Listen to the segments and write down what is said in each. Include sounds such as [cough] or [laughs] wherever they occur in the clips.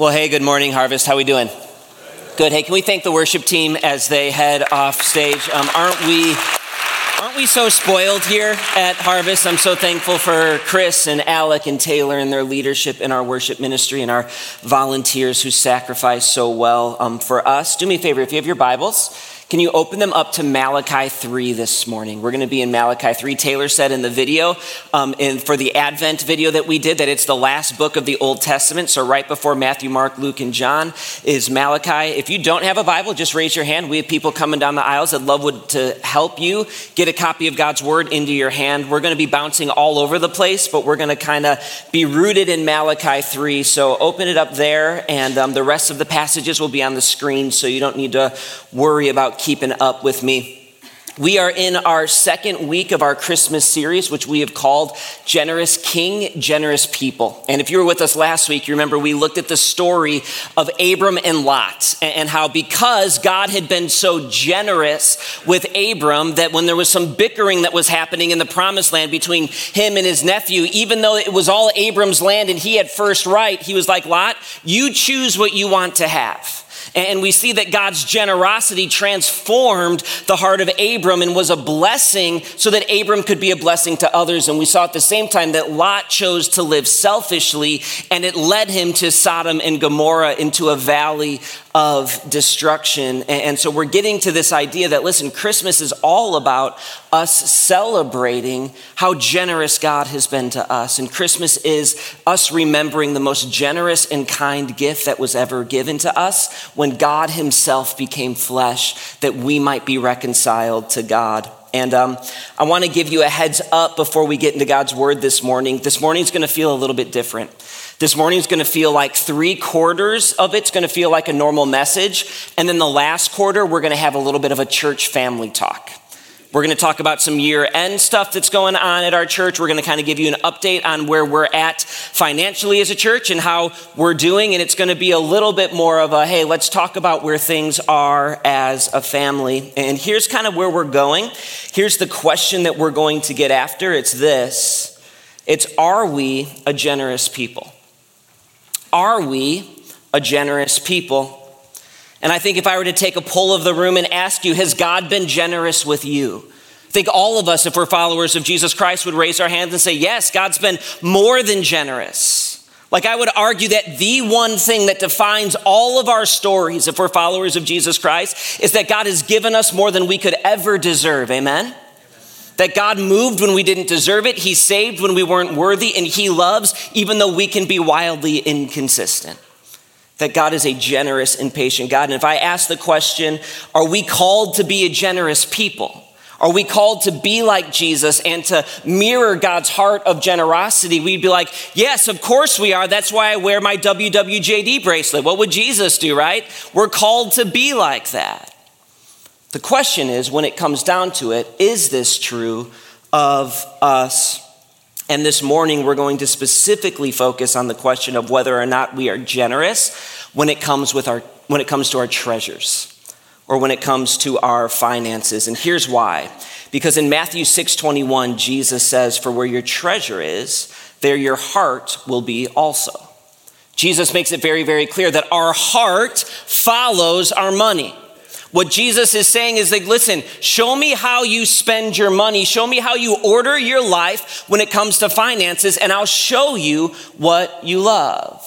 Well, hey, good morning, Harvest. How we doing? Good. Hey, can we thank the worship team as they head off stage? Um, aren't we? Aren't we so spoiled here at Harvest? I'm so thankful for Chris and Alec and Taylor and their leadership in our worship ministry and our volunteers who sacrifice so well um, for us. Do me a favor, if you have your Bibles, can you open them up to Malachi 3 this morning? We're going to be in Malachi 3. Taylor said in the video, um, in, for the Advent video that we did, that it's the last book of the Old Testament. So, right before Matthew, Mark, Luke, and John is Malachi. If you don't have a Bible, just raise your hand. We have people coming down the aisles that love would, to help you get a copy of God's Word into your hand. We're going to be bouncing all over the place, but we're going to kind of be rooted in Malachi 3. So, open it up there, and um, the rest of the passages will be on the screen, so you don't need to worry about keeping up with me. We are in our second week of our Christmas series, which we have called Generous King, Generous People. And if you were with us last week, you remember we looked at the story of Abram and Lot and how because God had been so generous with Abram that when there was some bickering that was happening in the promised land between him and his nephew, even though it was all Abram's land and he had first right, he was like, Lot, you choose what you want to have. And we see that God's generosity transformed the heart of Abram and was a blessing so that Abram could be a blessing to others. And we saw at the same time that Lot chose to live selfishly and it led him to Sodom and Gomorrah into a valley of destruction. And so we're getting to this idea that, listen, Christmas is all about us celebrating how generous God has been to us. And Christmas is us remembering the most generous and kind gift that was ever given to us when God Himself became flesh that we might be reconciled to God. And um, I want to give you a heads up before we get into God's word this morning. This morning's going to feel a little bit different. This morning's going to feel like three quarters of it's going to feel like a normal message. And then the last quarter, we're going to have a little bit of a church family talk. We're going to talk about some year end stuff that's going on at our church. We're going to kind of give you an update on where we're at financially as a church and how we're doing. And it's going to be a little bit more of a hey, let's talk about where things are as a family. And here's kind of where we're going. Here's the question that we're going to get after it's this it's are we a generous people? Are we a generous people? And I think if I were to take a poll of the room and ask you, has God been generous with you? I think all of us, if we're followers of Jesus Christ, would raise our hands and say, Yes, God's been more than generous. Like I would argue that the one thing that defines all of our stories, if we're followers of Jesus Christ, is that God has given us more than we could ever deserve. Amen? That God moved when we didn't deserve it, He saved when we weren't worthy, and He loves even though we can be wildly inconsistent. That God is a generous and patient God. And if I ask the question, are we called to be a generous people? Are we called to be like Jesus and to mirror God's heart of generosity? We'd be like, yes, of course we are. That's why I wear my WWJD bracelet. What would Jesus do, right? We're called to be like that. The question is when it comes down to it, is this true of us? And this morning, we're going to specifically focus on the question of whether or not we are generous when it comes, with our, when it comes to our treasures or when it comes to our finances. And here's why. Because in Matthew 6:21, Jesus says, "For where your treasure is, there your heart will be also." Jesus makes it very, very clear that our heart follows our money. What Jesus is saying is like, listen, show me how you spend your money. Show me how you order your life when it comes to finances, and I'll show you what you love.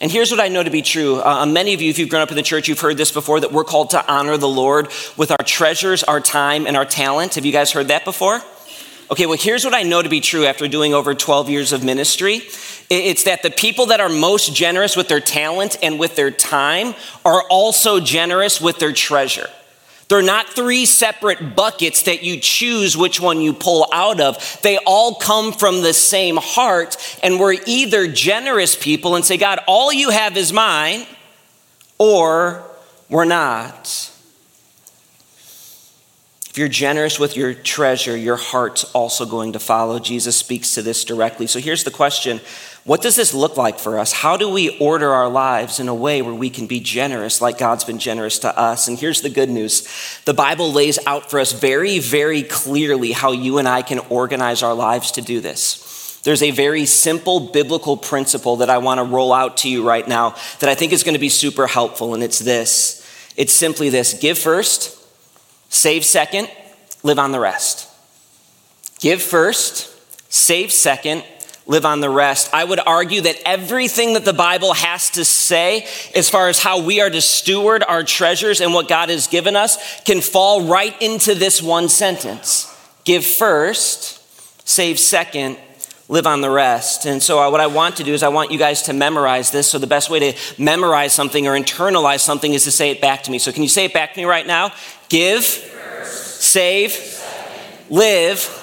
And here's what I know to be true. Uh, many of you, if you've grown up in the church, you've heard this before that we're called to honor the Lord with our treasures, our time, and our talent. Have you guys heard that before? Okay, well, here's what I know to be true after doing over 12 years of ministry it's that the people that are most generous with their talent and with their time are also generous with their treasure. They're not three separate buckets that you choose which one you pull out of. They all come from the same heart, and we're either generous people and say, God, all you have is mine, or we're not. If you're generous with your treasure, your heart's also going to follow. Jesus speaks to this directly. So here's the question What does this look like for us? How do we order our lives in a way where we can be generous like God's been generous to us? And here's the good news the Bible lays out for us very, very clearly how you and I can organize our lives to do this. there's a very simple biblical principle that I want to roll out to you right now that I think is going to be super helpful, and it's this it's simply this give first, save second, live on the rest. Give first, save second, live on the rest. I would argue that everything that the Bible has to say, as far as how we are to steward our treasures and what God has given us, can fall right into this one sentence Give first, save second, live on the rest. And so, what I want to do is, I want you guys to memorize this. So, the best way to memorize something or internalize something is to say it back to me. So, can you say it back to me right now? Give, save, live.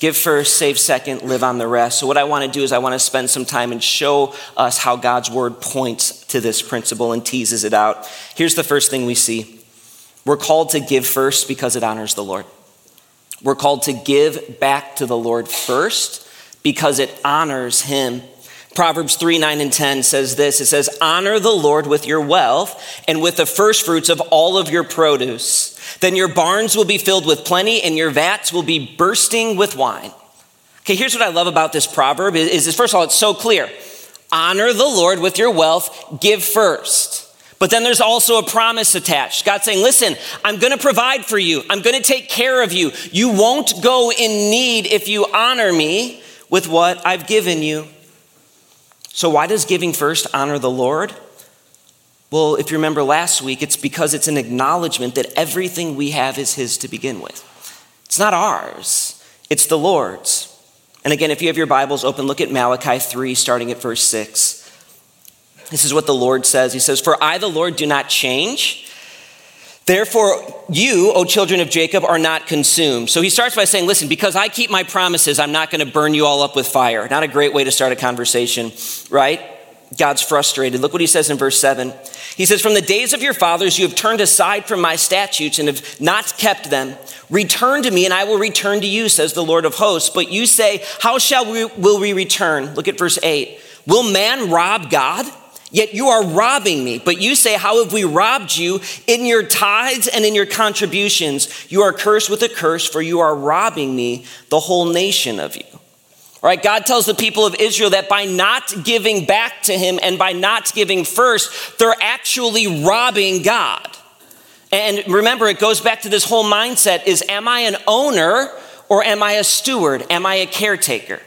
Give first, save second, live on the rest. So, what I want to do is, I want to spend some time and show us how God's word points to this principle and teases it out. Here's the first thing we see we're called to give first because it honors the Lord. We're called to give back to the Lord first because it honors him. Proverbs 3 9 and 10 says this it says, Honor the Lord with your wealth and with the first fruits of all of your produce. Then your barns will be filled with plenty and your vats will be bursting with wine. Okay, here's what I love about this proverb is, is first of all, it's so clear. Honor the Lord with your wealth, give first. But then there's also a promise attached. God saying, listen, I'm going to provide for you. I'm going to take care of you. You won't go in need if you honor me with what I've given you. So, why does giving first honor the Lord? Well, if you remember last week, it's because it's an acknowledgement that everything we have is His to begin with. It's not ours, it's the Lord's. And again, if you have your Bibles open, look at Malachi 3, starting at verse 6. This is what the Lord says. He says, For I, the Lord, do not change. Therefore, you, O children of Jacob, are not consumed. So he starts by saying, Listen, because I keep my promises, I'm not going to burn you all up with fire. Not a great way to start a conversation, right? God's frustrated. Look what he says in verse 7. He says, From the days of your fathers, you have turned aside from my statutes and have not kept them. Return to me, and I will return to you, says the Lord of hosts. But you say, How shall we, will we return? Look at verse 8. Will man rob God? Yet you are robbing me. But you say, How have we robbed you? In your tithes and in your contributions, you are cursed with a curse, for you are robbing me, the whole nation of you. Right, God tells the people of Israel that by not giving back to Him and by not giving first, they're actually robbing God. And remember, it goes back to this whole mindset is am I an owner or am I a steward? Am I a caretaker?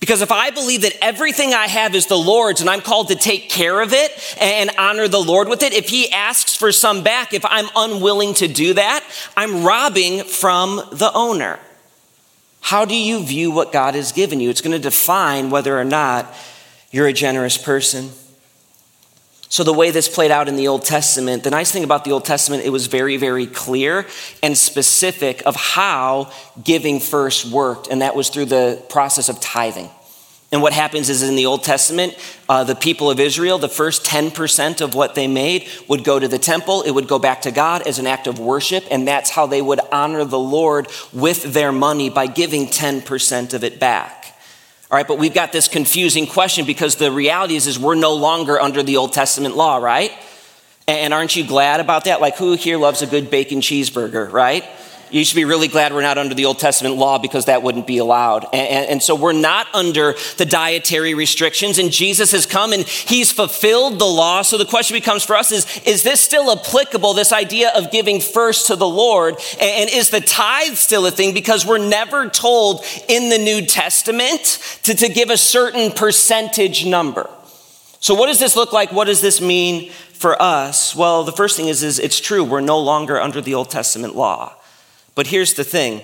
Because if I believe that everything I have is the Lord's and I'm called to take care of it and honor the Lord with it, if He asks for some back, if I'm unwilling to do that, I'm robbing from the owner. How do you view what God has given you? It's going to define whether or not you're a generous person. So, the way this played out in the Old Testament, the nice thing about the Old Testament, it was very, very clear and specific of how giving first worked, and that was through the process of tithing. And what happens is in the Old Testament, uh, the people of Israel, the first 10% of what they made would go to the temple. It would go back to God as an act of worship. And that's how they would honor the Lord with their money by giving 10% of it back. All right, but we've got this confusing question because the reality is, is we're no longer under the Old Testament law, right? And aren't you glad about that? Like, who here loves a good bacon cheeseburger, right? You should be really glad we're not under the Old Testament law because that wouldn't be allowed. And, and, so we're not under the dietary restrictions, and Jesus has come and he's fulfilled the law. So the question becomes for us is is this still applicable, this idea of giving first to the Lord? And, and is the tithe still a thing? Because we're never told in the New Testament to, to give a certain percentage number. So, what does this look like? What does this mean for us? Well, the first thing is, is it's true, we're no longer under the Old Testament law. But here's the thing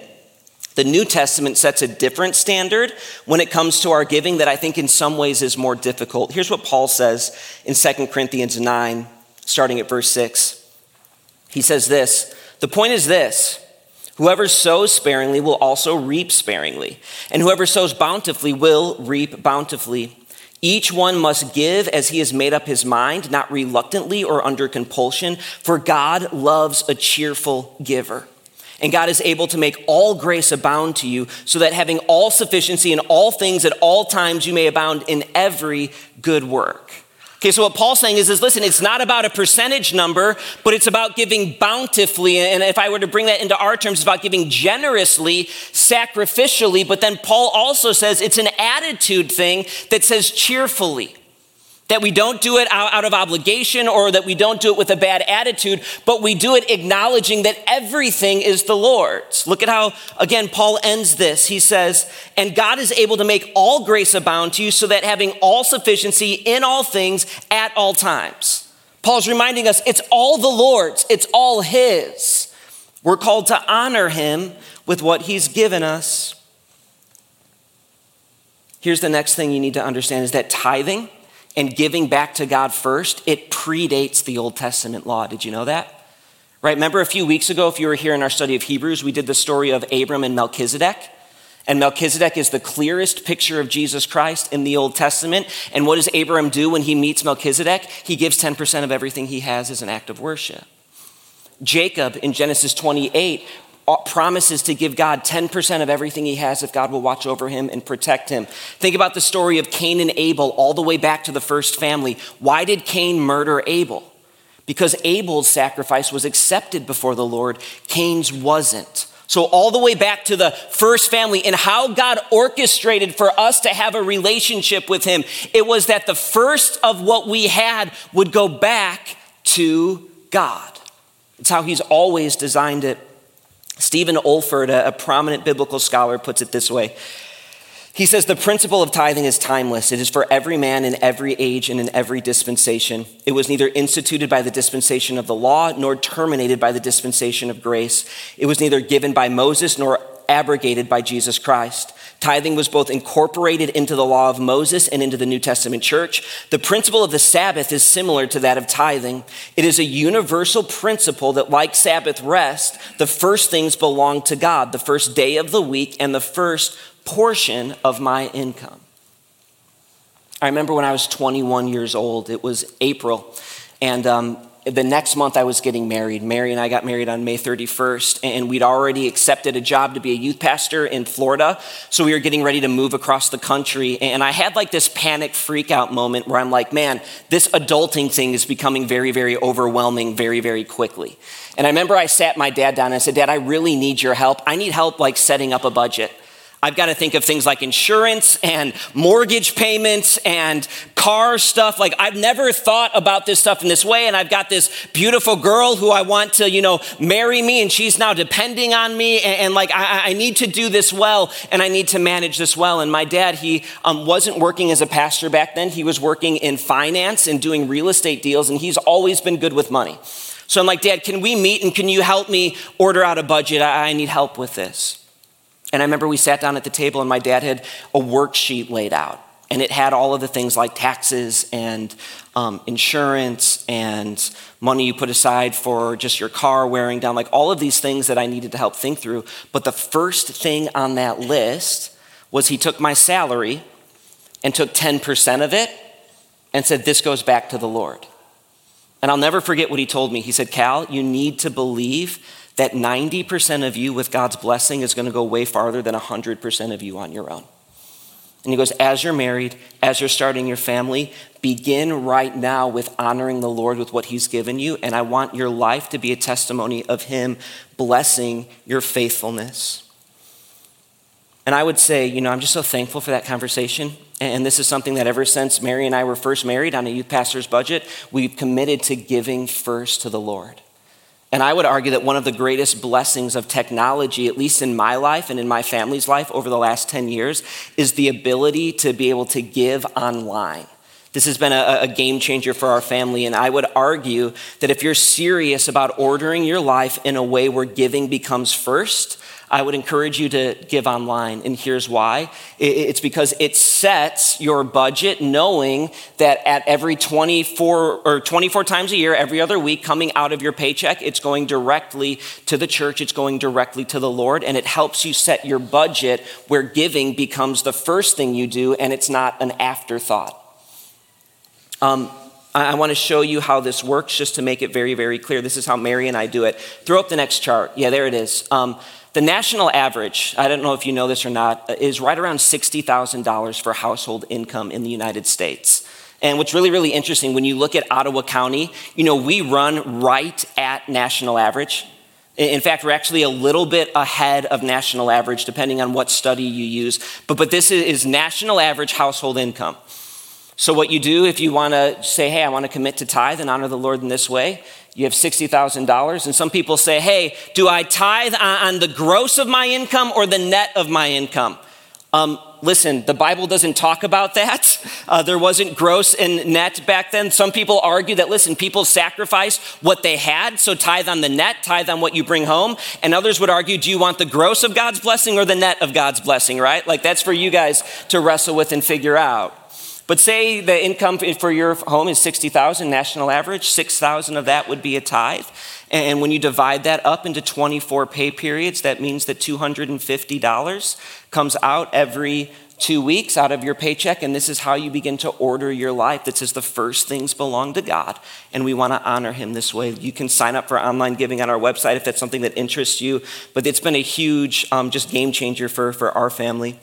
the New Testament sets a different standard when it comes to our giving that I think in some ways is more difficult. Here's what Paul says in 2 Corinthians 9, starting at verse 6. He says this The point is this whoever sows sparingly will also reap sparingly, and whoever sows bountifully will reap bountifully. Each one must give as he has made up his mind, not reluctantly or under compulsion, for God loves a cheerful giver. And God is able to make all grace abound to you, so that having all sufficiency in all things at all times, you may abound in every good work. Okay, so what Paul's saying is, is listen, it's not about a percentage number, but it's about giving bountifully. And if I were to bring that into our terms, it's about giving generously, sacrificially. But then Paul also says it's an attitude thing that says cheerfully. That we don't do it out, of obligation or that we don't do it with a bad attitude, but we do it acknowledging that everything is the Lord's. Look at how, again, Paul ends this. He says, And God is able to make all grace abound to you so that having all sufficiency in all things at all times. Paul's reminding us it's all the Lord's, it's all His. We're called to honor Him with what He's given us. Here's the next thing you need to understand is that tithing and giving back to God first, it predates the Old Testament law. Did you know that? Right? Remember a few weeks ago, if you were here in our study of Hebrews, we did the story of Abram and Melchizedek. And Melchizedek is the clearest picture of Jesus Christ in the Old Testament. And what does Abram do when he meets Melchizedek? He gives 10% of everything he has as an act of worship. Jacob in Genesis 28 Uh, promises to give God 10% of everything he has if God will watch over him and protect him. Think about the story of Cain and Abel all the way back to the first family. Why did Cain murder Abel? Because Abel's sacrifice was accepted before the Lord, Cain's wasn't. So, all the way back to the first family and how God orchestrated for us to have a relationship with Him, it was that the first of what we had would go back to God. It's how He's always designed it. Stephen Olford, a, prominent biblical scholar, puts it this way. He says, The principle of tithing is timeless. It is for every man in every age and in every dispensation. It was neither instituted by the dispensation of the law nor terminated by the dispensation of grace. It was neither given by Moses nor abrogated by Jesus Christ. Tithing was both incorporated into the law of Moses and into the New Testament church. The principle of the Sabbath is similar to that of tithing. It is a universal principle that, like Sabbath rest, the first things belong to God, the first day of the week and the first portion of my income. I remember when I was 21 years old, it was April, and um, the next month I was getting married. Mary and I got married on May 31st, and we'd already accepted a job to be a youth pastor in Florida. So we were getting ready to move across the country. And I had like this panic freak out moment where I'm like, man, this adulting thing is becoming very, very overwhelming very, very quickly. And I remember I sat my dad down and I said, Dad, I really need your help. I need help like setting up a budget. I've got to think of things like insurance and mortgage payments and car stuff. Like I've never thought about this stuff in this way. And I've got this beautiful girl who I want to, you know, marry me and she's now depending on me. And, and like I, I, need to do this well and I need to manage this well. And my dad, he um, wasn't working as a pastor back then. He was working in finance and doing real estate deals. And he's always been good with money. So I'm like, Dad, can we meet and can you help me order out a budget? I, I need help with this. And I remember we sat down at the table and my dad had a worksheet laid out. And it had all of the things like taxes and um, insurance and money you put aside for just your car wearing down, like all of these things that I needed to help think through. But the first thing on that list was he took my salary and took 10% of it and said, This goes back to the Lord. And I'll never forget what he told me. He said, Cal, you need to believe that 90% of you with God's blessing is going to go way farther than 100% of you on your own. And he goes, as you're married, as you're starting your family, begin right now with honoring the Lord with what he's given you. And I want your life to be a testimony of him blessing your faithfulness. And I would say, you know, I'm just so thankful for that conversation. And this is something that ever since Mary and I were first married on a youth pastor's budget, we've committed to giving first to the Lord. And I would argue that one of the greatest blessings of technology, at least in my life and in my family's life over the last 10 years, is the ability to be able to give online. This has been a, a, game changer for our family, and I would argue that if you're serious about ordering your life in a way where giving becomes first, I would encourage you to give online, and here's why. It's because it sets your budget knowing that at every 24 or 24 times a year, every other week, coming out of your paycheck, it's going directly to the church, it's going directly to the Lord, and it helps you set your budget where giving becomes the first thing you do and it's not an afterthought. Um, I want to show you how this works just to make it very, very clear. This is how Mary and I do it. Throw up the next chart. Yeah, there it is. Um, the national average, I don't know if you know this or not, is right around $60,000 for household income in the United States. And what's really, really interesting when you look at Ottawa County, you know, we run right at national average. In fact, we're actually a little bit ahead of national average, depending on what study you use. But, but this is national average household income. So, what you do if you want to say, hey, I want to commit to tithe and honor the Lord in this way, you have $60,000. And some people say, hey, do I tithe on the gross of my income or the net of my income? Um, listen, the Bible doesn't talk about that. [laughs] Uh, there wasn't gross and net back then. Some people argue that, listen, people sacrifice what they had, so tithe on the net, tithe on what you bring home. And others would argue, do you want the gross of God's blessing or the net of God's blessing, right? Like that's for you guys to wrestle with and figure out. But say the income for your home is 60,000 national average, 6,000 of that would be a tithe. And when you divide that up into 24 pay periods, that means that $250 comes out every two weeks out of your paycheck. And this is how you begin to order your life. This is the first things belong to God. And we want to honor Him this way. You can sign up for online giving on our website if that's something that interests you. But it's been a huge, um, just game changer for, for our family.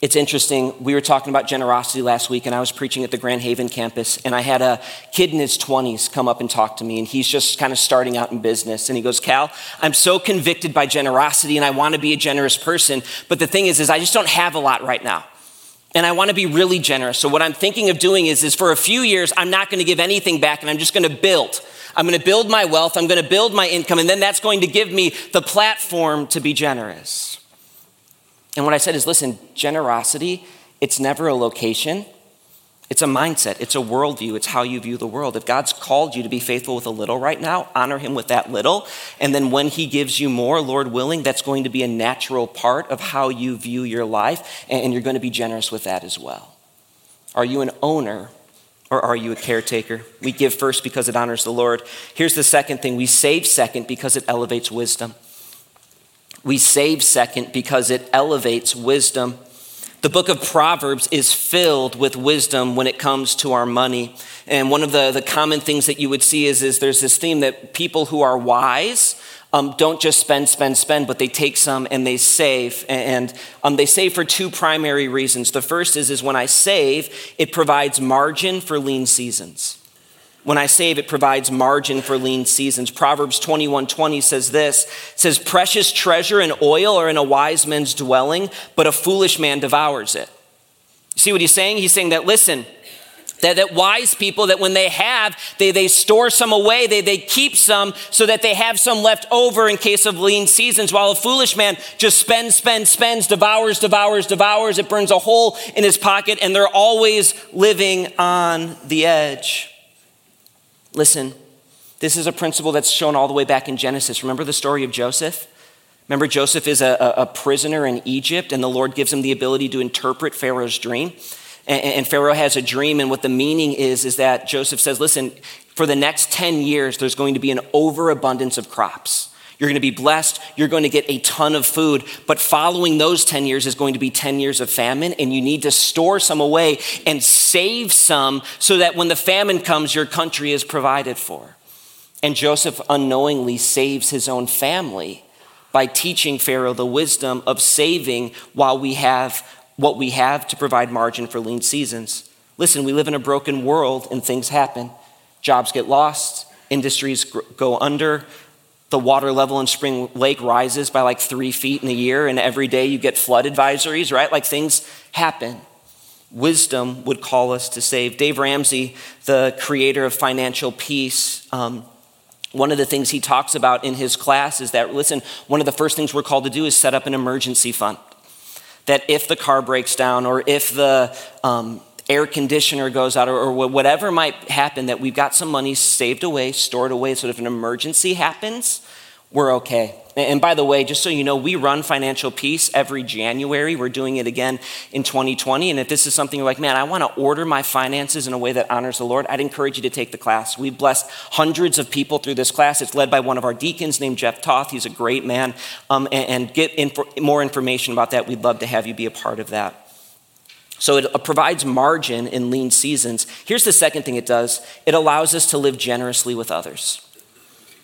It's interesting. We were talking about generosity last week, and I was preaching at the Grand Haven campus, and I had a kid in his 20s come up and talk to me, and he's just kind of starting out in business. And he goes, Cal, I'm so convicted by generosity, and I want to be a generous person, but the thing is, is I just don't have a lot right now. And I want to be really generous. So what I'm thinking of doing is, is for a few years, I'm not going to give anything back, and I'm just going to build. I'm going to build my wealth, I'm going to build my income, and then that's going to give me the platform to be generous. And what I said is listen, generosity, it's never a location. It's a mindset, it's a worldview, it's how you view the world. If God's called you to be faithful with a little right now, honor Him with that little. And then when He gives you more, Lord willing, that's going to be a natural part of how you view your life, and you're going to be generous with that as well. Are you an owner or are you a caretaker? We give first because it honors the Lord. Here's the second thing we save second because it elevates wisdom. We save second because it elevates wisdom. The book of Proverbs is filled with wisdom when it comes to our money. And one of the, the common things that you would see is, is there's this theme that people who are wise um, don't just spend, spend, spend, but they take some and they save. And um, they save for two primary reasons. The first is, is when I save, it provides margin for lean seasons. When I save, it provides margin for lean seasons. Proverbs 21:20 20 says this says, Precious treasure and oil are in a wise man's dwelling, but a foolish man devours it. See what he's saying? He's saying that, listen, that, that wise people, that when they have, they, they store some away, they, they keep some so that they have some left over in case of lean seasons, while a foolish man just spends, spends, spends, devours, devours, devours. It burns a hole in his pocket, and they're always living on the edge. Listen, this is a principle that's shown all the way back in Genesis. Remember the story of Joseph? Remember, Joseph is a, a prisoner in Egypt, and the Lord gives him the ability to interpret Pharaoh's dream. And, and Pharaoh has a dream, and what the meaning is, is that Joseph says, Listen, for the next 10 years, there's going to be an overabundance of crops. You're going to be blessed. You're going to get a ton of food. But following those 10 years is going to be 10 years of famine, and you need to store some away and save some so that when the famine comes, your country is provided for. And Joseph unknowingly saves his own family by teaching Pharaoh the wisdom of saving while we have what we have to provide margin for lean seasons. Listen, we live in a broken world and things happen. Jobs get lost, industries go under, the water level in Spring Lake rises by like three feet in a year, and every day you get flood advisories, right? Like things happen. Wisdom would call us to save. Dave Ramsey, the creator of Financial Peace, um, one of the things he talks about in his class is that, listen, one of the first things we're called to do is set up an emergency fund. That if the car breaks down or if the um, air conditioner goes out or, or whatever might happen, that we've got some money saved away, stored away, so if an emergency happens, we're okay. And by the way, just so you know, we run Financial Peace every January. We're doing it again in 2020. And if this is something you're like, man, I want to order my finances in a way that honors the Lord, I'd encourage you to take the class. We've blessed hundreds of people through this class. It's led by one of our deacons named Jeff Toth. He's a great man. Um, and, and, get more information about that. We'd love to have you be a part of that. So it uh, provides margin in lean seasons. Here's the second thing it does it allows us to live generously with others.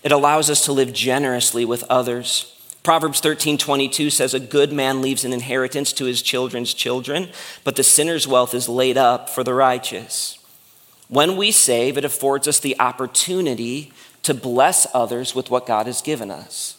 It allows us to live generously with others. Proverbs 13 22 says, A good man leaves an inheritance to his children's children, but the sinner's wealth is laid up for the righteous. When we save, it affords us the opportunity to bless others with what God has given us.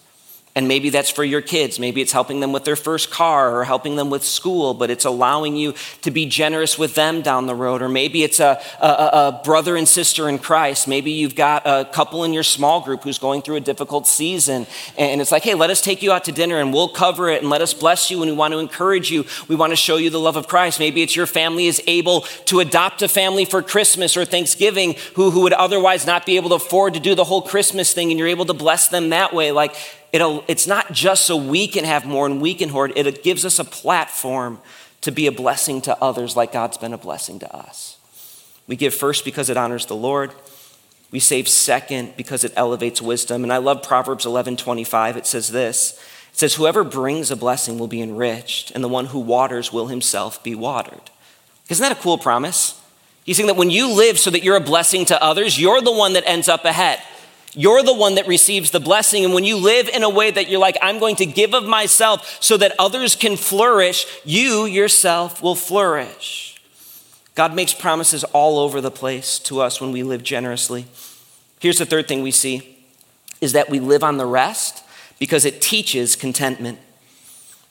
And maybe that's for your kids. Maybe it's helping them with their first car or helping them with school, but it's allowing you to be generous with them down the road. Or maybe it's a, a, a, brother and sister in Christ. Maybe you've got a couple in your small group who's going through a difficult season. And it's like, hey, let us take you out to dinner and we'll cover it and let us bless you and we want to encourage you. We want to show you the love of Christ. Maybe it's your family is able to adopt a family for Christmas or Thanksgiving who, who would otherwise not be able to afford to do the whole Christmas thing and you're able to bless them that way. Like, It'll, it's not just so we can have more and we can hoard, it gives us a platform to be a blessing to others like God's been a blessing to us. We give first because it honors the Lord. We save second because it elevates wisdom. And I love Proverbs 11 25. It says this It says, Whoever brings a blessing will be enriched, and the one who waters will himself be watered. Isn't that a cool promise? He's saying that when you live so that you're a blessing to others, you're the one that ends up ahead. You're the one that receives the blessing. And when you live in a way that you're like, I'm going to give of myself so that others can flourish, you yourself will flourish. God makes promises all over the place to us when we live generously. Here's the third thing we see is that we live on the rest because it teaches contentment.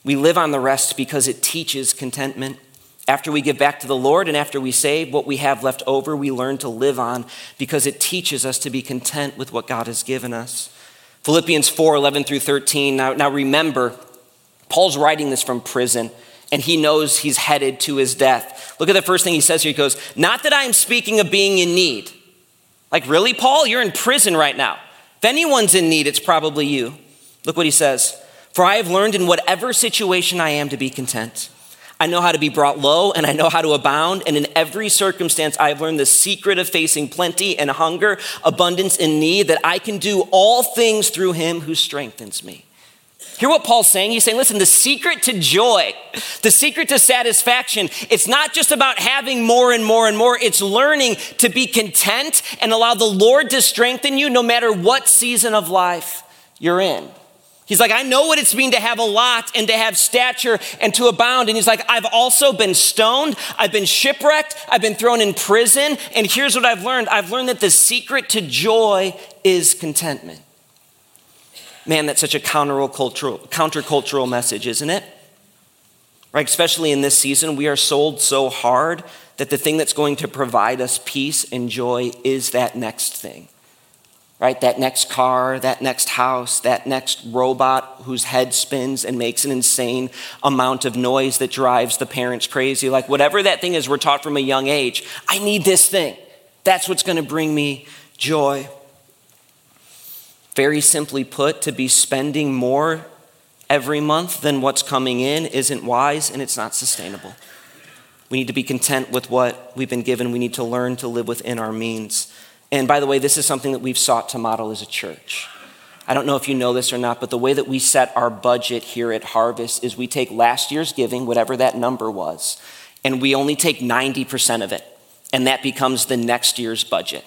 We live on the rest because it teaches contentment. After we give back to the Lord and after we save what we have left over, we learn to live on because it teaches us to be content with what God has given us. Philippians 4 11 through 13. Now, now remember, Paul's writing this from prison and he knows he's headed to his death. Look at the first thing he says here. He goes, Not that I am speaking of being in need. Like, really, Paul? You're in prison right now. If anyone's in need, it's probably you. Look what he says. For I have learned in whatever situation I am to be content. I know how to be brought low and I know how to abound. And in every circumstance, I've learned the secret of facing plenty and hunger, abundance and need, that I can do all things through him who strengthens me. Hear what Paul's saying? He's saying, listen, the secret to joy, the secret to satisfaction, it's not just about having more and more and more. It's learning to be content and allow the Lord to strengthen you no matter what season of life you're in. He's like, I know what it's mean to have a lot and to have stature and to abound. And he's like, I've also been stoned. I've been shipwrecked. I've been thrown in prison. And here's what I've learned I've learned that the secret to joy is contentment. Man, that's such a countercultural, countercultural message, isn't it? Right? Especially in this season, we are sold so hard that the thing that's going to provide us peace and joy is that next thing right? That next car, that next house, that next robot whose head spins and makes an insane amount of noise that drives the parents crazy. Like, whatever that thing is, we're taught from a young age I need this thing. That's what's going to bring me joy. Very simply put, to be spending more every month than what's coming in isn't wise and it's not sustainable. We need to be content with what we've been given. We need to learn to live within our means. And by the way, this is something that we've sought to model as a church. I don't know if you know this or not, but the way that we set our budget here at Harvest is we take last year's giving, whatever that number was, and we only take 90% of it, and that becomes the next year's budget.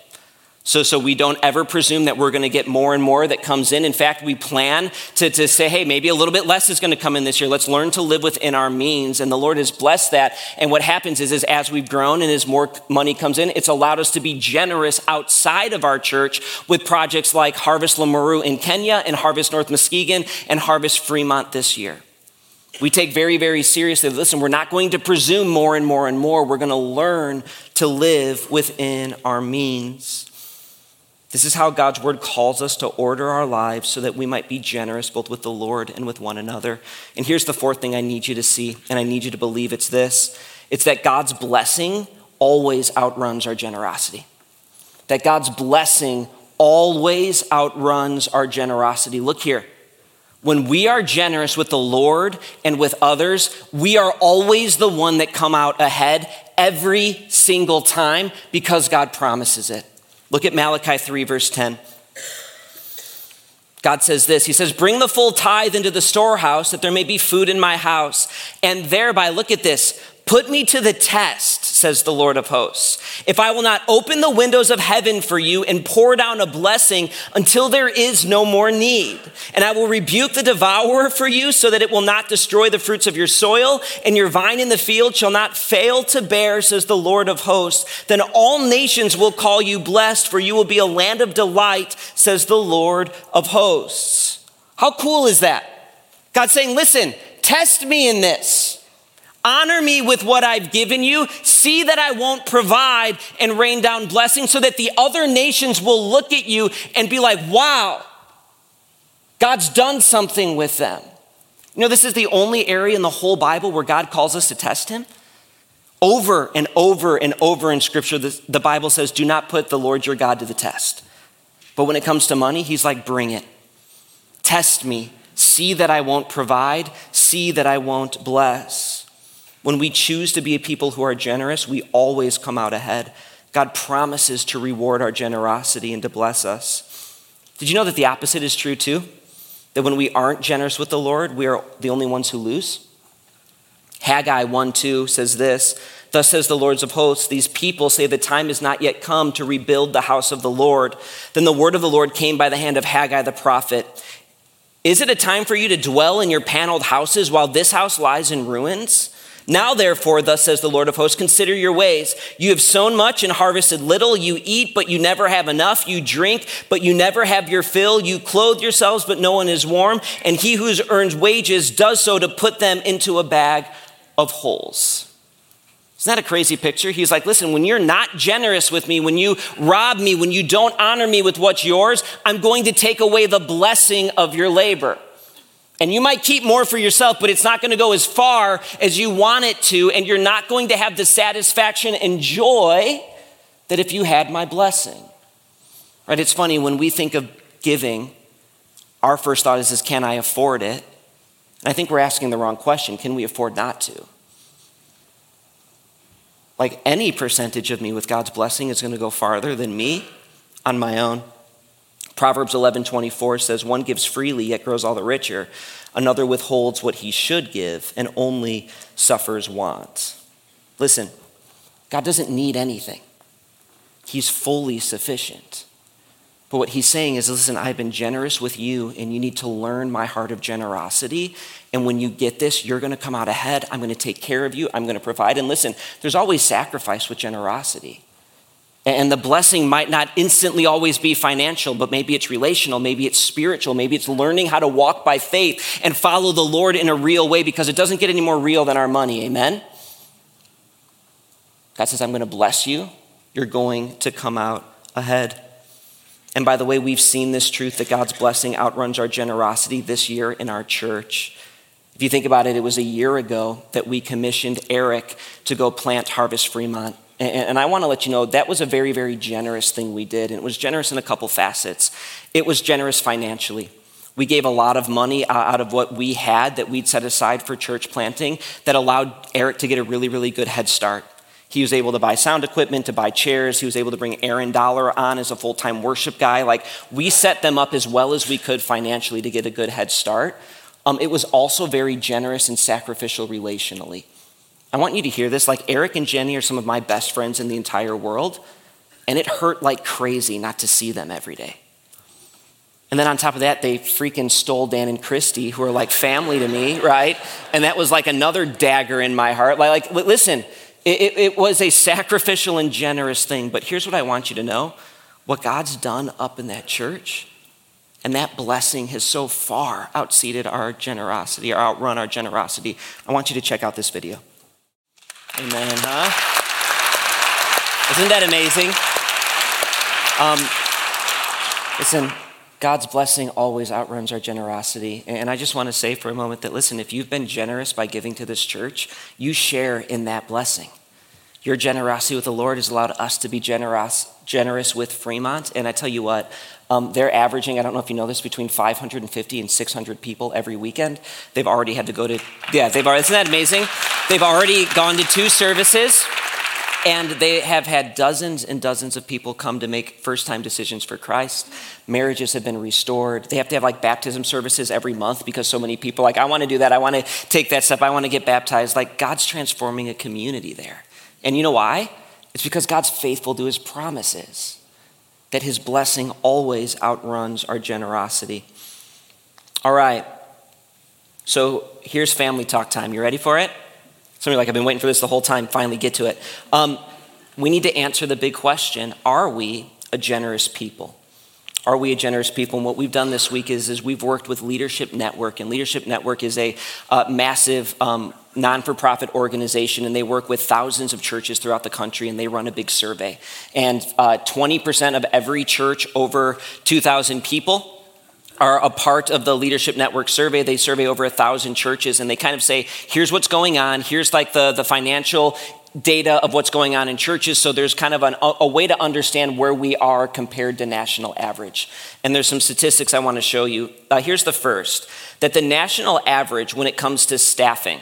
So, so we don't ever presume that we're going to get more and more that comes in. In fact, we plan to, to say, hey, maybe a little bit less is going to come in this year. Let's learn to live within our means. And the Lord has blessed that. And what happens is, is as we've grown and as more money comes in, it's allowed us to be generous outside of our church with projects like Harvest Limuru in Kenya and Harvest North Muskegon and Harvest Fremont this year. We take very, very seriously, listen, we're not going to presume more and more and more. We're going to learn to live within our means. This is how God's word calls us to order our lives so that we might be generous both with the Lord and with one another. And here's the fourth thing I need you to see, and I need you to believe it's this it's that God's blessing always outruns our generosity. That God's blessing always outruns our generosity. Look here. When we are generous with the Lord and with others, we are always the one that come out ahead every single time because God promises it. Look at Malachi 3, verse 10. God says this He says, Bring the full tithe into the storehouse that there may be food in my house. And thereby, look at this, put me to the test. Says the Lord of hosts. If I will not open the windows of heaven for you and pour down a blessing until there is no more need, and I will rebuke the devourer for you so that it will not destroy the fruits of your soil, and your vine in the field shall not fail to bear, says the Lord of hosts, then all nations will call you blessed, for you will be a land of delight, says the Lord of hosts. How cool is that? God saying, listen, test me in this. Honor me with what I've given you. See that I won't provide and rain down blessings so that the other nations will look at you and be like, wow, God's done something with them. You know, this is the only area in the whole Bible where God calls us to test Him. Over and over and over in Scripture, the, Bible says, do not put the Lord your God to the test. But when it comes to money, He's like, bring it. Test me. See that I won't provide. See that I won't bless. When we choose to be a people who are generous, we always come out ahead. God promises to reward our generosity and to bless us. Did you know that the opposite is true too? That when we aren't generous with the Lord, we are the only ones who lose? Haggai 1 2 says this Thus says the Lords of hosts, these people say the time is not yet come to rebuild the house of the Lord. Then the word of the Lord came by the hand of Haggai the prophet. Is it a time for you to dwell in your paneled houses while this house lies in ruins? Now, therefore, thus says the Lord of hosts, consider your ways. You have sown much and harvested little. You eat, but you never have enough. You drink, but you never have your fill. You clothe yourselves, but no one is warm. And he who earns wages does so to put them into a bag of holes. Isn't that a crazy picture? He's like, listen, when you're not generous with me, when you rob me, when you don't honor me with what's yours, I'm going to take away the blessing of your labor. And you might keep more for yourself, but it's not going to go as far as you want it to, and you're not going to have the satisfaction and joy that if you had my blessing. Right? It's funny when we think of giving, our first thought is, is can I afford it? And I think we're asking the wrong question. Can we afford not to? Like any percentage of me with God's blessing is going to go farther than me on my own. Proverbs 11 24 says, One gives freely, yet grows all the richer. Another withholds what he should give and only suffers want. Listen, God doesn't need anything, He's fully sufficient. But what he's saying is, listen, I've been generous with you, and you need to learn my heart of generosity. And when you get this, you're going to come out ahead. I'm going to take care of you. I'm going to provide. And listen, there's always sacrifice with generosity. And the blessing might not instantly always be financial, but maybe it's relational, maybe it's spiritual, maybe it's learning how to walk by faith and follow the Lord in a real way because it doesn't get any more real than our money. Amen? God says, I'm going to bless you. You're going to come out ahead. And by the way, we've seen this truth that God's blessing outruns our generosity this year in our church. If you think about it, it was a year ago that we commissioned Eric to go plant Harvest Fremont. And I want to let you know that was a very, very generous thing we did. And it was generous in a couple facets. It was generous financially. We gave a lot of money out of what we had that we'd set aside for church planting that allowed Eric to get a really, really good head start. He was able to buy sound equipment, to buy chairs. He was able to bring Aaron Dollar on as a full time worship guy. Like, we set them up as well as we could financially to get a good head start. Um, it was also very generous and sacrificial relationally. I want you to hear this. Like, Eric and Jenny are some of my best friends in the entire world, and it hurt like crazy not to see them every day. And then on top of that, they freaking stole Dan and Christy, who are like family to me, right? And that was like another dagger in my heart. Like, like listen, it, it was a sacrificial and generous thing. But here's what I want you to know what God's done up in that church, and that blessing has so far outseated our generosity or outrun our generosity. I want you to check out this video. Amen, huh? Isn't that amazing? Um, listen, God's blessing always outruns our generosity. And I just want to say for a moment that, listen, if you've been generous by giving to this church, you share in that blessing. Your generosity with the Lord has allowed us to be generous, generous with Fremont. And I tell you what, um, they're averaging, I don't know if you know this, between 550 and 600 people every weekend. They've already had to go to, yeah, they've already, isn't that amazing? They've already gone to two services. And they have had dozens and dozens of people come to make first time decisions for Christ. Marriages have been restored. They have to have like baptism services every month because so many people, like, I want to do that. I want to take that step. I want to get baptized. Like, God's transforming a community there. And you know why? It's because God's faithful to his promises, that his blessing always outruns our generosity. All right. So here's family talk time. You ready for it? Some of you like, I've been waiting for this the whole time. Finally, get to it. Um, we need to answer the big question Are we a generous people? Are we a generous people? And what we've done this week is, is we've worked with Leadership Network, and Leadership Network is a uh, massive um, non for profit organization, and they work with thousands of churches throughout the country, and they run a big survey. And uh, 20% of every church over 2,000 people are a part of the leadership network survey they survey over a thousand churches and they kind of say here's what's going on here's like the, the financial data of what's going on in churches, so there's kind of an, a, a way to understand where we are compared to national average. And there's some statistics I want to show you. Uh, here's the first that the national average when it comes to staffing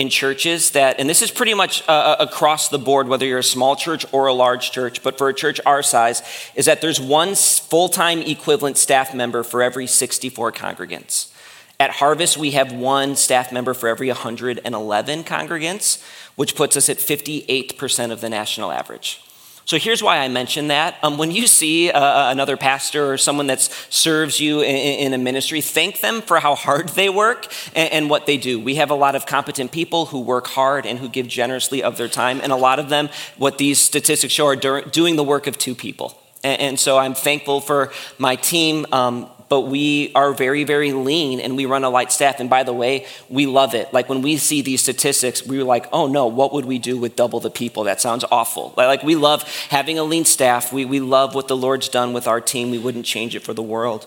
in churches that, and this is pretty much uh, uh across the board, whether you're a small church or a large church, but for a church our size, is that there's one full time equivalent staff member for every 64 congregants. At Harvest, we have one staff member for every 111 congregants which puts us at 58% of the national average. So here's why I mention that. Um, when you see uh, uh, another pastor or someone that serves you in, in, a ministry, thank them for how hard they work and, and, what they do. We have a lot of competent people who work hard and who give generously of their time, and a lot of them, what these statistics show, are doing the work of two people. And, and so I'm thankful for my team. Um, but we are very, very lean and we run a light staff. And by the way, we love it. Like when we see these statistics, we are like, oh no, what would we do with double the people? That sounds awful. Like we love having a lean staff. We, we love what the Lord's done with our team. We wouldn't change it for the world.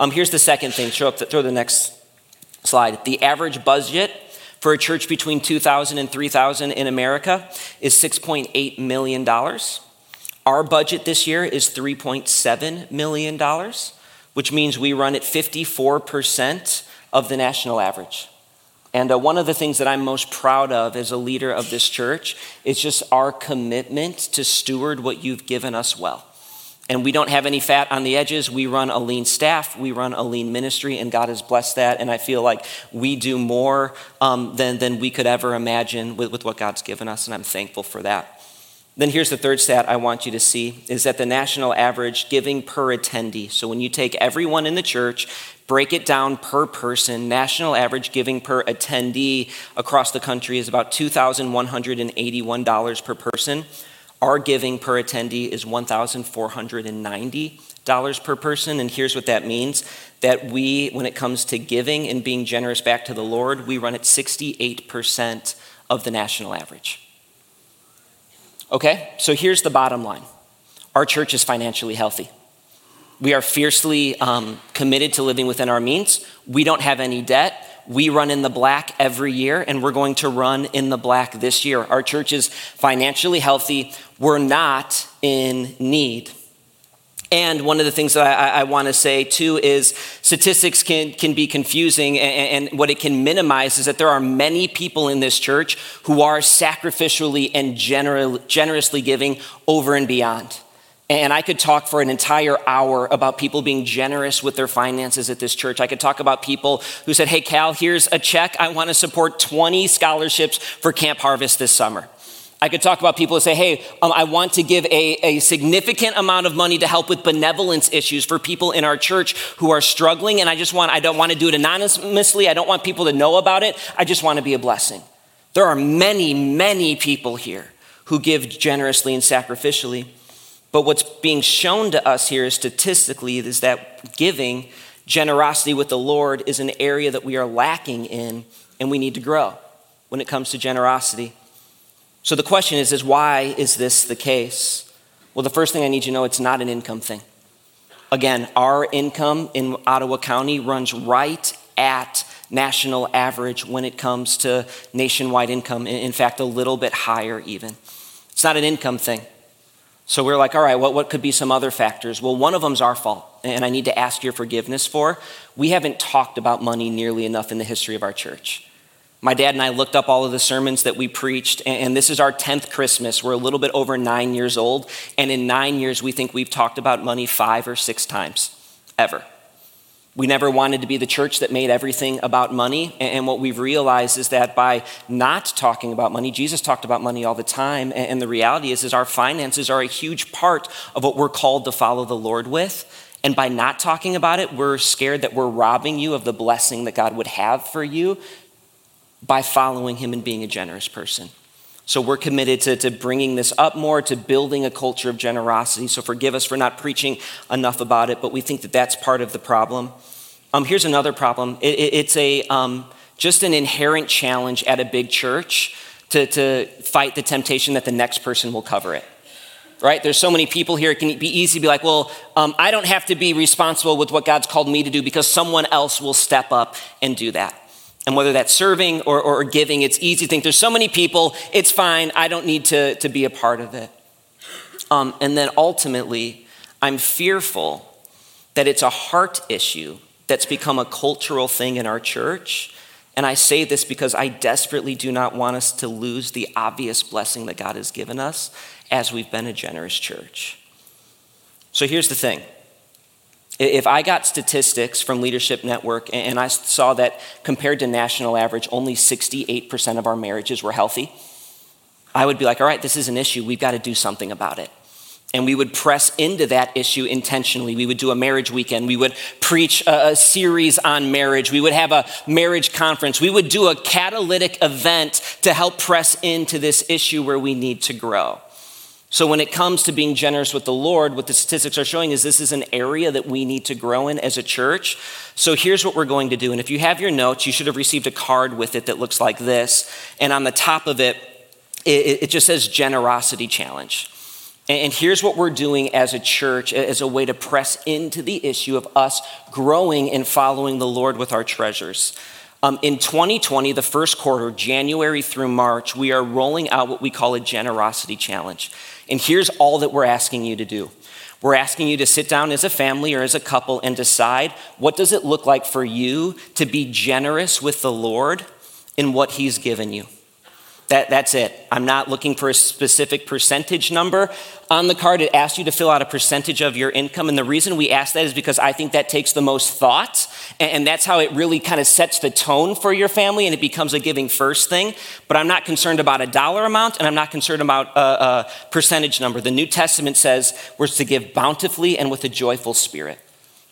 Um, here's the second thing. Show up, the, throw the next slide. The average budget for a church between 2,000 and 3,000 in America is $6.8 million. Our budget this year is $3.7 million which means we run at 54% of the national average. And uh, one of the things that I'm most proud of as a leader of this church is just our commitment to steward what you've given us well. And we don't have any fat on the edges. We run a lean staff, we run a lean ministry, and God has blessed that. And I feel like we do more um, than, than we could ever imagine with, with what God's given us, and I'm thankful for that. Then here's the third stat I want you to see is that the national average giving per attendee. So when you take everyone in the church, break it down per person, national average giving per attendee across the country is about $2,181 per person. Our giving per attendee is $1,490 per person. And here's what that means that we, when it comes to giving and being generous back to the Lord, we run at 68% of the national average. Okay, so here's the bottom line our church is financially healthy. We are fiercely um, committed to living within our means. We don't have any debt. We run in the black every year, and we're going to run in the black this year. Our church is financially healthy. We're not in need. And one of the things that I, I want to say too is statistics can, can be confusing, and, and, what it can minimize is that there are many people in this church who are sacrificially and gener- generously giving over and beyond. And I could talk for an entire hour about people being generous with their finances at this church. I could talk about people who said, Hey, Cal, here's a check. I want to support 20 scholarships for Camp Harvest this summer. I could talk about people who say, hey, um, I want to give a, a significant amount of money to help with benevolence issues for people in our church who are struggling. And I just want, I don't want to do it anonymously. I don't want people to know about it. I just want to be a blessing. There are many, many people here who give generously and sacrificially. But what's being shown to us here is statistically is that giving, generosity with the Lord is an area that we are lacking in and we need to grow when it comes to generosity. So the question is, is why is this the case? Well, the first thing I need you to know, it's not an income thing. Again, our income in Ottawa County runs right at national average when it comes to nationwide income. In fact, a little bit higher even. It's not an income thing. So we're like, all right, what, what could be some other factors? Well, one of them's our fault, and I need to ask your forgiveness for. We haven't talked about money nearly enough in the history of our church. My dad and I looked up all of the sermons that we preached, and this is our 10th Christmas. We're a little bit over nine years old, and in nine years, we think we've talked about money five or six times ever. We never wanted to be the church that made everything about money. And what we've realized is that by not talking about money, Jesus talked about money all the time. And the reality is, is our finances are a huge part of what we're called to follow the Lord with. And by not talking about it, we're scared that we're robbing you of the blessing that God would have for you by following Him and being a generous person. So we're committed to, to bringing this up more, to building a culture of generosity. So forgive us for not preaching enough about it, but we think that that's part of the problem. Um, here's another problem it, it, it's a, um, just an inherent challenge at a big church to, to fight the temptation that the next person will cover it. Right? There's so many people here, it can be easy to be like, well, um, I don't have to be responsible with what God's called me to do because someone else will step up and do that. And whether that's serving or, or giving, it's easy to think there's so many people, it's fine, I don't need to, to be a part of it. Um, and then ultimately, I'm fearful that it's a heart issue that's become a cultural thing in our church. And I say this because I desperately do not want us to lose the obvious blessing that God has given us as we've been a generous church. So here's the thing if I got statistics from Leadership Network and I saw that compared to national average, only 68% of our marriages were healthy, I would be like, all right, this is an issue. We've got to do something about it. And we would press into that issue intentionally. We would do a marriage weekend. We would preach a, a, series on marriage. We would have a marriage conference. We would do a catalytic event to help press into this issue where we need to grow. So, when it comes to being generous with the Lord, what the statistics are showing is this is an area that we need to grow in as a church. So, here's what we're going to do. And if you have your notes, you should have received a card with it that looks like this. And on the top of it, it, just says Generosity Challenge. And here's what we're doing as a church as a way to press into the issue of us growing and following the Lord with our treasures. Um, in 2020, the first quarter, January through March, we are rolling out what we call a generosity challenge. And here's all that we're asking you to do. We're asking you to sit down as a family or as a couple and decide what does it look like for you to be generous with the Lord in what he's given you. That, that's it. I'm not looking for a specific percentage number. On the card, it asks you to fill out a percentage of your income. And the reason we ask that is because I think that takes the most thought. And that's how it really kind of sets the tone for your family and it becomes a giving first thing. But I'm not concerned about a dollar amount and I'm not concerned about a, a percentage number. The New Testament says we're to give bountifully and with a joyful spirit.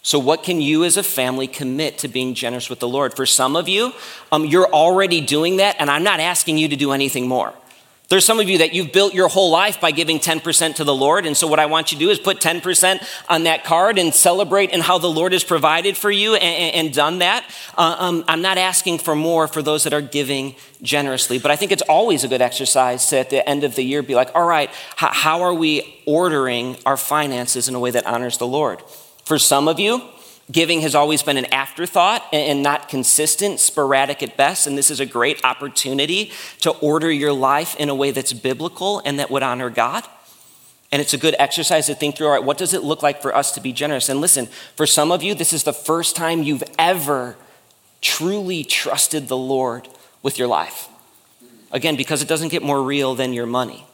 So, what can you as a family commit to being generous with the Lord? For some of you, um, you're already doing that, and I'm not asking you to do anything more. There's some of you that you've built your whole life by giving 10% to the Lord. And so, what I want you to do is put 10% on that card and celebrate in how the Lord has provided for you and, and done that. Uh, um, I'm not asking for more for those that are giving generously, but I think it's always a good exercise to, at the end of the year, be like, all right, how, how are we ordering our finances in a way that honors the Lord? For some of you, giving has always been an afterthought and not consistent, sporadic at best. And this is a great opportunity to order your life in a way that's biblical and that would honor God. And it's a good exercise to think through all right, what does it look like for us to be generous? And listen, for some of you, this is the first time you've ever truly trusted the Lord with your life. Again, because it doesn't get more real than your money.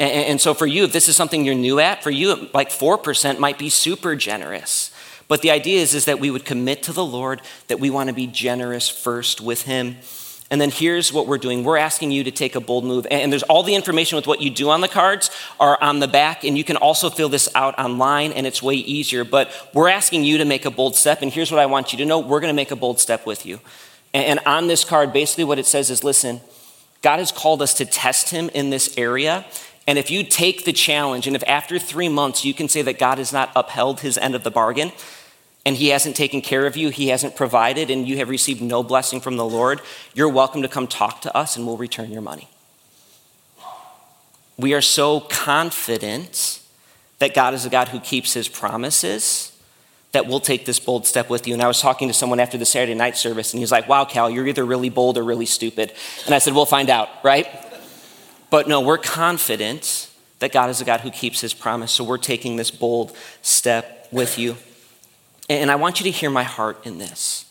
And, and so for you, if this is something you're new at, for you, like 4% might be super generous. But the idea is, is that we would commit to the Lord, that we want to be generous first with Him. And then here's what we're doing. We're asking you to take a bold move. And there's all the information with what you do on the cards are on the back. And you can also fill this out online and it's way easier. But we're asking you to make a bold step. And here's what I want you to know. We're going to make a bold step with you. And on this card, basically what it says is, listen, God has called us to test him in this area. And if you take the challenge, and if after three months you can say that God has not upheld his end of the bargain, and he hasn't taken care of you, he hasn't provided, and you have received no blessing from the Lord, you're welcome to come talk to us and we'll return your money. We are so confident that God is a God who keeps his promises that we'll take this bold step with you. And I was talking to someone after the Saturday night service, and he was like, Wow, Cal, you're either really bold or really stupid. And I said, We'll find out, right? But no, we're confident that God is a God who keeps his promise. So we're taking this bold step with you. And I want you to hear my heart in this.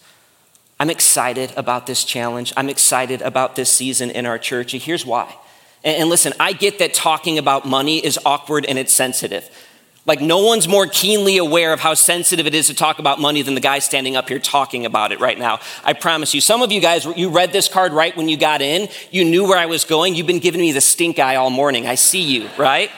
I'm excited about this challenge. I'm excited about this season in our church. And here's why. And listen, I get that talking about money is awkward and it's sensitive. Like, no one's more keenly aware of how sensitive it is to talk about money than the guy standing up here talking about it right now. I promise you. Some of you guys, you read this card right when you got in. You knew where I was going. You've been giving me the stink eye all morning. I see you, right?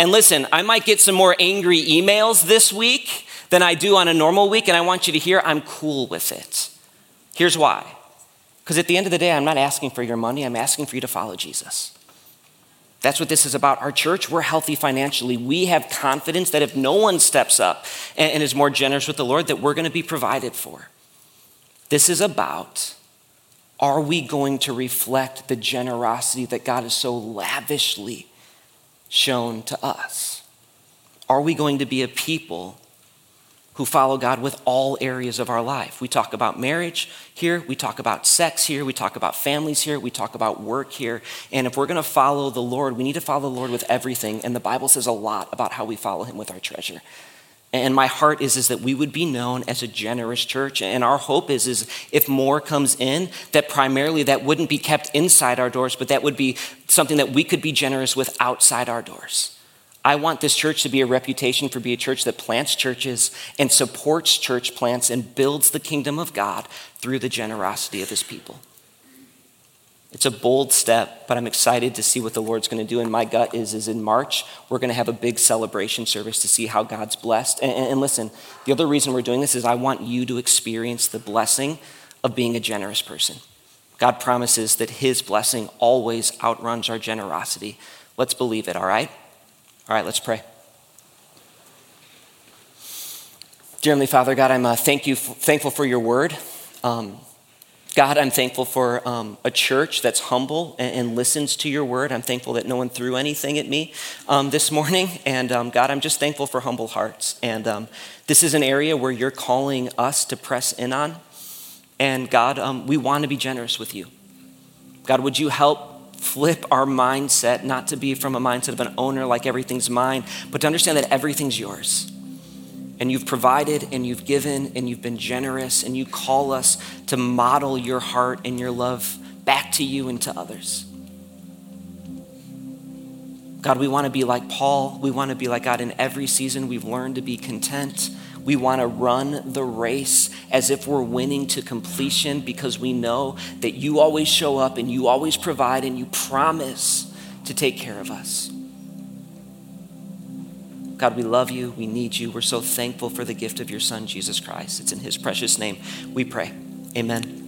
And listen, I might get some more angry emails this week than I do on a normal week, and I want you to hear I'm cool with it. Here's why. Because at the end of the day, I'm not asking for your money, I'm asking for you to follow Jesus. That's what this is about. Our church, we're healthy financially. We have confidence that if no one steps up and, is more generous with the Lord, that we're going to be provided for. This is about are we going to reflect the generosity that God has so lavishly shown to us? Are we going to be a people who follow God with all areas of our life. We talk about marriage here, we talk about sex here, we talk about families here, we talk about work here. And if we're going to follow the Lord, we need to follow the Lord with everything. And the Bible says a lot about how we follow him with our treasure. And my heart is, is that we would be known as a generous church. And our hope is, is if more comes in, that primarily that wouldn't be kept inside our doors, but that would be something that we could be generous with outside our doors. I want this church to be a reputation for being a church that plants churches and supports church plants and builds the kingdom of God through the generosity of his people. It's a bold step, but I'm excited to see what the Lord's going to do. And my gut is, is in March, we're going to have a big celebration service to see how God's blessed. And, and, and listen, the other reason we're doing this is I want you to experience the blessing of being a generous person. God promises that his blessing always outruns our generosity. Let's believe it, all right? All right, let's pray. Dear Heavenly Father, God, I'm uh, thank you, thankful for your word. Um, God, I'm thankful for um, a church that's humble and, and, listens to your word. I'm thankful that no one threw anything at me um, this morning. [laughs] And um, God, I'm just thankful for humble hearts. And um, this is an area where you're calling us to press in on. And God, um, we want to be generous with you. God, would you help flip our mindset, not to be from a mindset of an owner like everything's mine, but to understand that everything's yours. And you've provided and you've given and you've been generous and you call us to model your heart and your love back to you and to others. God, we want to be like Paul. We want to be like God in every season. We've learned to be content. We want to run the race as if we're winning to completion because we know that you always show up and you always provide and you promise to take care of us. God, we love you. We need you. We're so thankful for the gift of your Son, Jesus Christ. It's in his precious name we pray. Amen.